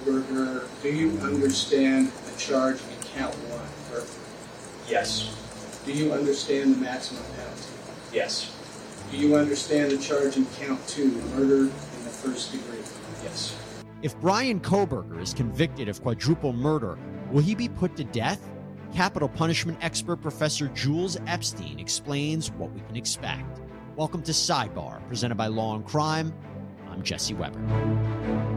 Mr. Do you understand the charge in count one? Or Yes. do you understand the maximum penalty? Yes. Do you understand the charge in count two, murder in the first degree? Yes. If Bryan Kohberger is convicted of quadruple murder, will he be put to death? Capital punishment expert Professor Jules Epstein explains what we can expect. Welcome to Sidebar, presented by Law and Crime. I'm Jesse Weber.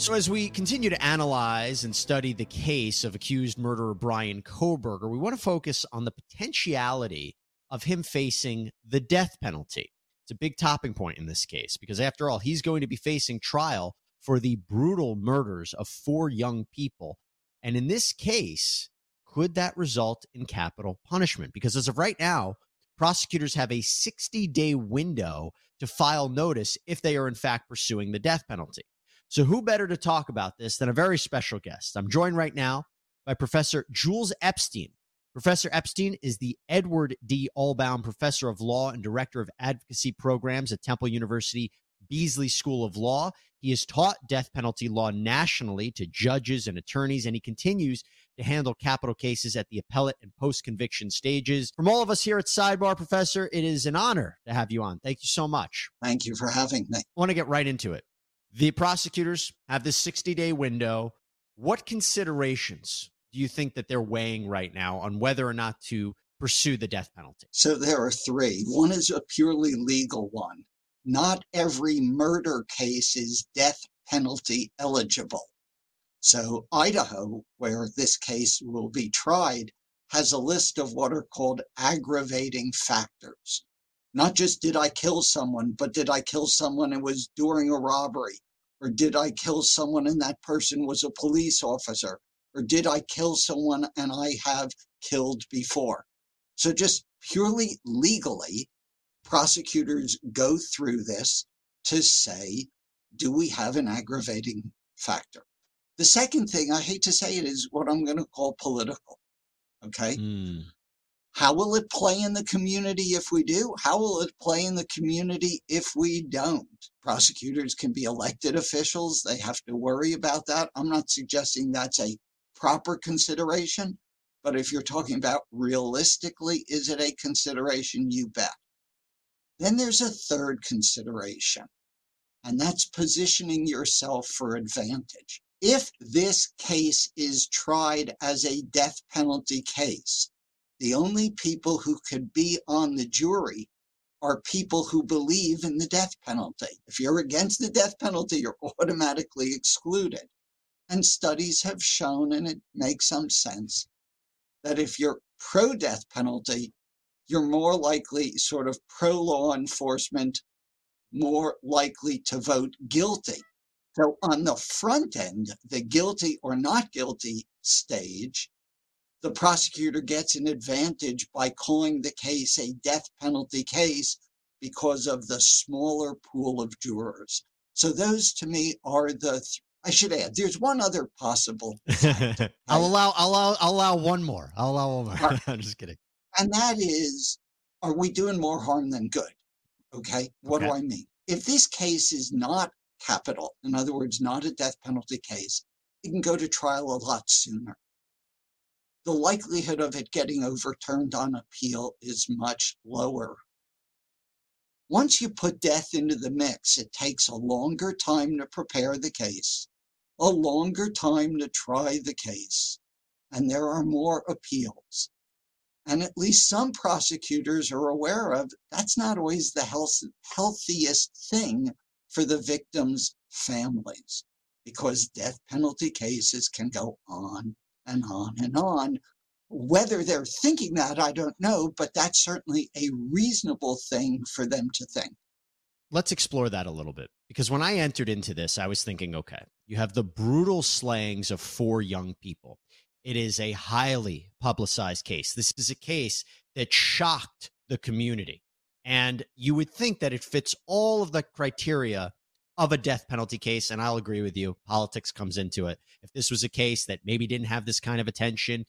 So, as we continue to analyze and study the case of accused murderer Bryan Kohberger, we want to focus on the potentiality of him facing the death penalty. It's a big topping point in this case because, after all, he's going to be facing trial for the brutal murders of four young people. And in this case, could that result in capital punishment? Because as of right now, prosecutors have a 60 day window to file notice if they are, in fact, pursuing the death penalty. So, who better to talk about this than a very special guest? I'm joined right now by Professor Jules Epstein. Professor Epstein is the Edward D. Ohlbaum Professor of Law and Director of Advocacy Programs at Temple University Beasley School of Law. He has taught death penalty law nationally to judges and attorneys, and he continues to handle capital cases at the appellate and post conviction stages. From all of us here at Sidebar, Professor, it is an honor to have you on. Thank you so much. Thank you for having me. I want to get right into it. The prosecutors have this 60 day window. What considerations do you think that they're weighing right now on whether or not to pursue the death penalty? So there are three. One is a purely legal one. Not every murder case is death penalty eligible. So Idaho, where this case will be tried, has a list of what are called aggravating factors. Not just did I kill someone, but did I kill someone and was during a robbery? Or did I kill someone and that person was a police officer? Or did I kill someone and I have killed before? So just purely legally, prosecutors go through this to say, do we have an aggravating factor? The second thing, I hate to say it, is what I'm going to call political. Okay. Mm. How will it play in the community if we do? How will it play in the community if we don't? Prosecutors can be elected officials. They have to worry about that. I'm not suggesting that's a proper consideration, but if you're talking about realistically, is it a consideration? You bet. Then there's a third consideration, and that's positioning yourself for advantage. If this case is tried as a death penalty case, the only people who could be on the jury are people who believe in the death penalty. If you're against the death penalty, you're automatically excluded. And studies have shown, and it makes some sense, that if you're pro death penalty, you're more likely, sort of pro law enforcement, more likely to vote guilty. So on the front end, the guilty or not guilty stage, the prosecutor gets an advantage by calling the case a death penalty case because of the smaller pool of jurors. So those to me are the th- I should add there's one other possible I'll allow I'll allow I'll allow one more. I'll allow one more. Right. I'm just kidding. and that is are we doing more harm than good? Okay. What do I mean? If this case is not capital, in other words, not a death penalty case, it can go to trial a lot sooner. The likelihood of it getting overturned on appeal is much lower. Once you put death into the mix, it takes a longer time to prepare the case. a longer time to try the case, and there are more appeals. And at least some prosecutors are aware of that's not always the health, healthiest thing for the victims' families because death penalty cases can go on and on and on. Whether they're thinking that, I don't know, but that's certainly a reasonable thing for them to think. Let's explore that a little bit because when I entered into this, I was thinking, okay, you have the brutal slayings of four young people. It is a highly publicized case. This is a case that shocked the community. And you would think that it fits all of the criteria of a death penalty case. And I'll agree with you. Politics comes into it. If this was a case that maybe didn't have this kind of attention,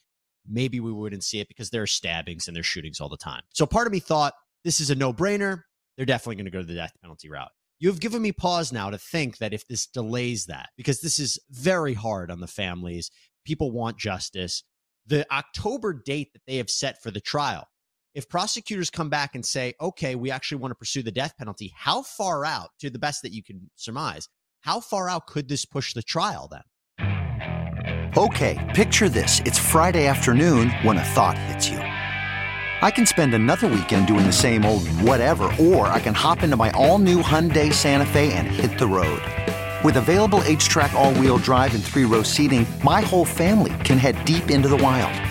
maybe we wouldn't see it because there are stabbings and there's shootings all the time. So part of me thought this is a no brainer. They're definitely going to go to the death penalty route. You've given me pause now to think that if this delays that, because this is very hard on the families, people want justice. The October date that they have set for the trial if prosecutors come back and say, okay, we actually want to pursue the death penalty, how far out, to the best that you can surmise, how far out could this push the trial then? Okay, picture this. It's Friday afternoon when a thought hits you. I can spend another weekend doing the same old whatever, or I can hop into my all new Hyundai Santa Fe and hit the road. With available H track, all wheel drive, and three row seating, my whole family can head deep into the wild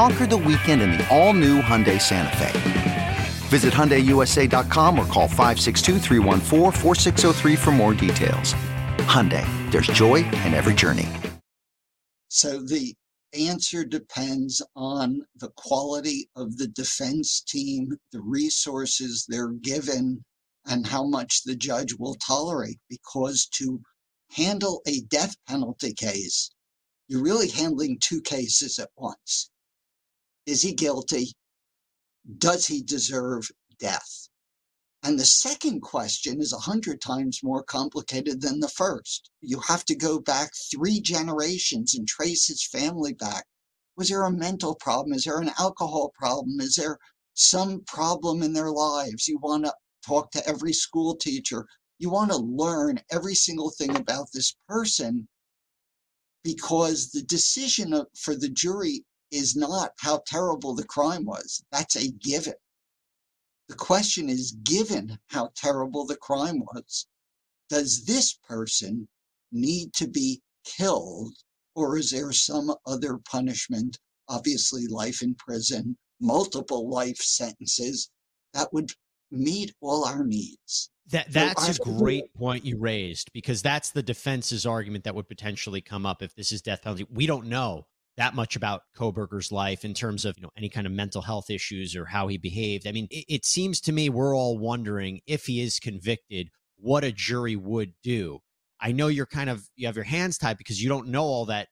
Conquer the weekend in the all-new Hyundai Santa Fe. Visit HyundaiUSA.com or call 562 for more details. Hyundai, there's joy in every journey. So the answer depends on the quality of the defense team, the resources they're given, and how much the judge will tolerate because to handle a death penalty case, you're really handling two cases at once. Is he guilty? Does he deserve death? And the second question is a hundred times more complicated than the first. You have to go back three generations and trace his family back. Was there a mental problem? Is there an alcohol problem? Is there some problem in their lives? You want to talk to every school teacher you want to learn every single thing about this person because the decision for the jury is not how terrible the crime was. That's a given. The question is given how terrible the crime was, does this person need to be killed or is there some other punishment, obviously life in prison, multiple life sentences that would meet all our needs? That that's so a great point you raised because that's the defense's argument that would potentially come up if this is death penalty. We don't know that much about Kohberger's life in terms of you know any kind of mental health issues or how he behaved. I mean, it, it seems to me we're all wondering if he is convicted, what a jury would do. I know you're kind of you have your hands tied because you don't know all that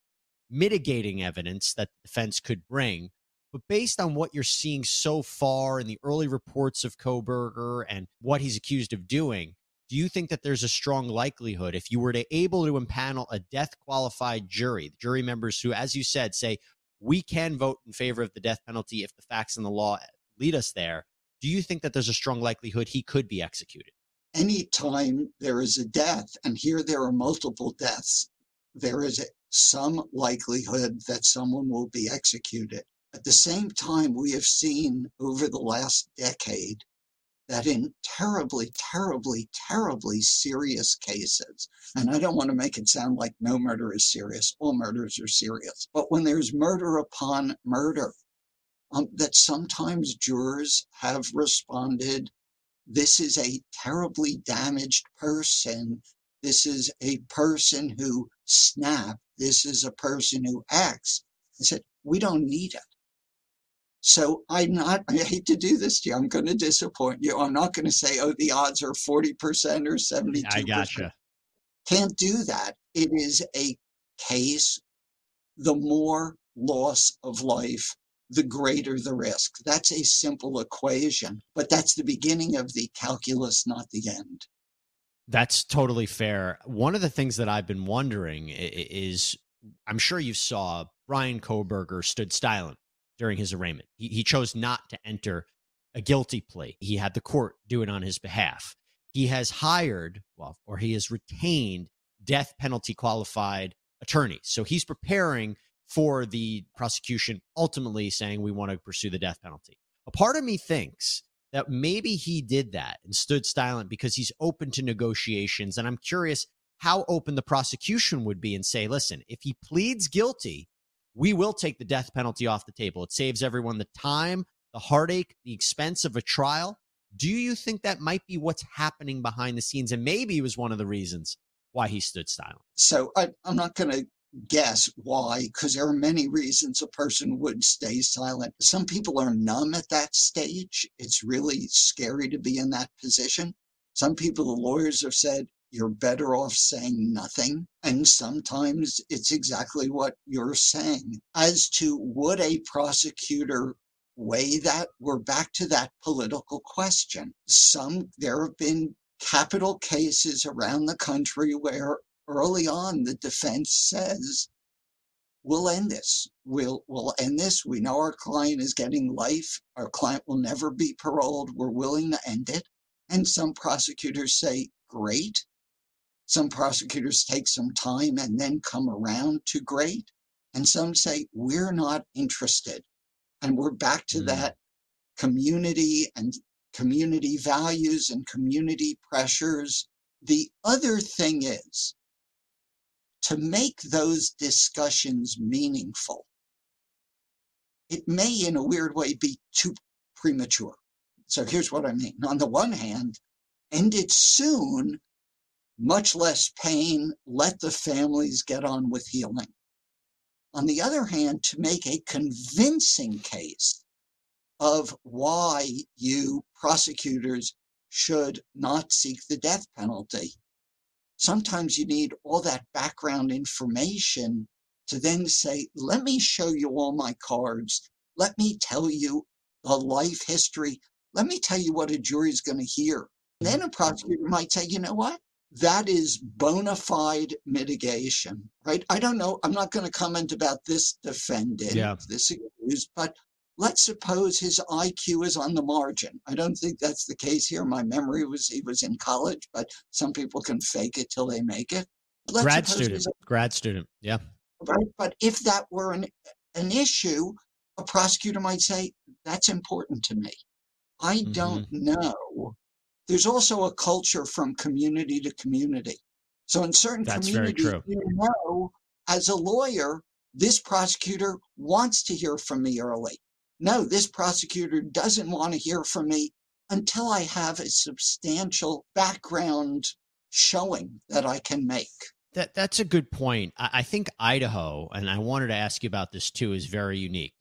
mitigating evidence that the defense could bring. But based on what you're seeing so far in the early reports of Kohberger and what he's accused of doing, do you think that there's a strong likelihood if you were to able to impanel a death qualified jury, jury members who, as you said, say we can vote in favor of the death penalty if the facts and the law lead us there? Do you think that there's a strong likelihood he could be executed? Anytime there is a death, and here there are multiple deaths, there is some likelihood that someone will be executed. At the same time, we have seen over the last decade that in terribly, terribly, terribly serious cases, and I don't want to make it sound like no murder is serious, all murders are serious, but when there's murder upon murder, um, that sometimes jurors have responded, this is a terribly damaged person. This is a person who snapped. This is a person who acts. I said, we don't need it. So I'm not, I hate to do this to you. I'm going to disappoint you. I'm not going to say, oh, the odds are 40% or 72%. I gotcha. Can't do that. It is a case, the more loss of life, the greater the risk. That's a simple equation, but that's the beginning of the calculus, not the end. That's totally fair. One of the things that I've been wondering is I'm sure you saw Bryan Kohberger stood silent during his arraignment. He, he chose not to enter a guilty plea. He had the court do it on his behalf. He has hired, well, or he has retained death penalty qualified attorneys. So he's preparing for the prosecution ultimately saying we want to pursue the death penalty. A part of me thinks that maybe he did that and stood silent because he's open to negotiations. And I'm curious how open the prosecution would be and say, listen, if he pleads guilty, we will take the death penalty off the table. It saves everyone the time, the heartache, the expense of a trial. Do you think that might be what's happening behind the scenes? And maybe it was one of the reasons why he stood silent. So I, am not going to guess why, because there are many reasons a person would stay silent. Some people are numb at that stage. It's really scary to be in that position. Some people, the lawyers have said, you're better off saying nothing. And sometimes it's exactly what you're saying. As to would a prosecutor weigh that, we're back to that political question. Some, there have been capital cases around the country where early on the defense says we'll end this we'll we'll end this we know our client is getting life our client will never be paroled we're willing to end it and some prosecutors say great some prosecutors take some time and then come around to great and some say we're not interested and we're back to mm. that community and community values and community pressures the other thing is to make those discussions meaningful, it may, in a weird way, be too premature. So here's what I mean. On the one hand, end it soon, much less pain, let the families get on with healing. On the other hand, to make a convincing case of why you prosecutors should not seek the death penalty sometimes you need all that background information to then say, let me show you all my cards. Let me tell you the life history. Let me tell you what a jury is going to hear. Then a prosecutor might say, you know what? That is bona fide mitigation, right? I don't know. I'm not going to comment about this defendant, yeah. this accused, but let's suppose his IQ is on the margin. I don't think that's the case here. My memory was he was in college, but some people can fake it till they make it. Let's grad student, grad student, yeah. Right, but if that were an an issue, a prosecutor might say that's important to me. I mm-hmm. don't know. There's also a culture from community to community. So in certain that's communities, you know, as a lawyer, this prosecutor wants to hear from me early no, this prosecutor doesn't want to hear from me until I have a substantial background showing that I can make. That that's a good point. I, I think Idaho, and I wanted to ask you about this too, is very unique.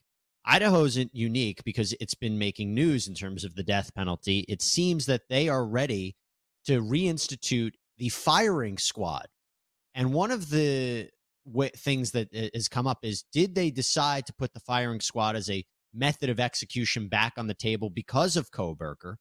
Idaho isn't unique because it's been making news in terms of the death penalty. It seems that they are ready to reinstitute the firing squad. And one of the things that uh, has come up is did they decide to put the firing squad as a method of execution back on the table because of Kohberger?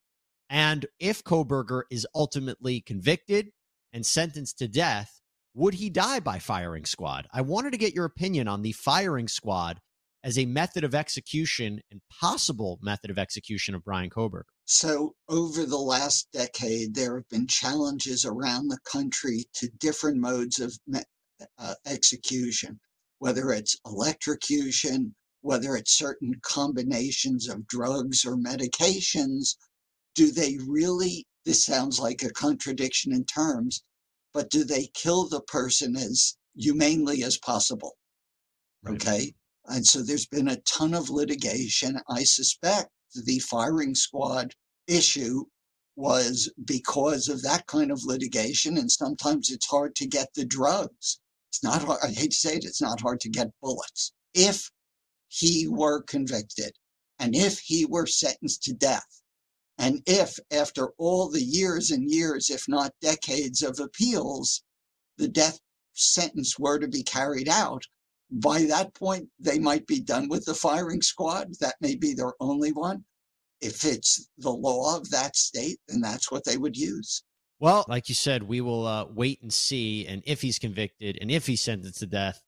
And if Kohberger is ultimately convicted and sentenced to death, would he die by firing squad? I wanted to get your opinion on the firing squad as a method of execution and possible method of execution of Bryan Kohberger. So, over the last decade, there have been challenges around the country to different modes of uh, execution, whether it's electrocution, whether it's certain combinations of drugs or medications, do they really, this sounds like a contradiction in terms, but do they kill the person as humanely as possible? Right. Okay. And so there's been a ton of litigation. I suspect the firing squad issue was because of that kind of litigation. And sometimes it's hard to get the drugs. It's not hard, I hate to say it, it's not hard to get bullets. If he were convicted and if he were sentenced to death, and if after all the years and years, if not decades of appeals, the death sentence were to be carried out, by that point, they might be done with the firing squad. That may be their only one. If it's the law of that state, then that's what they would use. Well, like you said, we will uh, wait and see. And if he's convicted and if he's sentenced to death,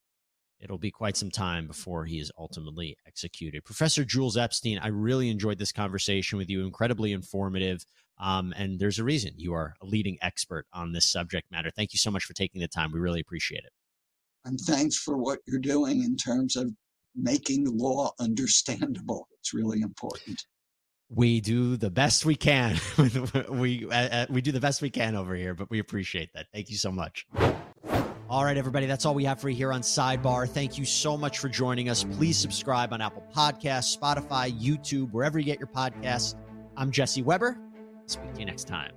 it'll be quite some time before he is ultimately executed. Professor Jules Epstein, I really enjoyed this conversation with you. Incredibly informative. Um, and there's a reason you are a leading expert on this subject matter. Thank you so much for taking the time. We really appreciate it. And thanks for what you're doing in terms of making law understandable. It's really important. We do the best we can. we uh, uh, we do the best we can over here, but we appreciate that. Thank you so much. All right, everybody, that's all we have for you here on Sidebar. Thank you so much for joining us. Please subscribe on Apple Podcasts, Spotify, YouTube, wherever you get your podcasts. I'm Jesse Weber. Speak to you next time.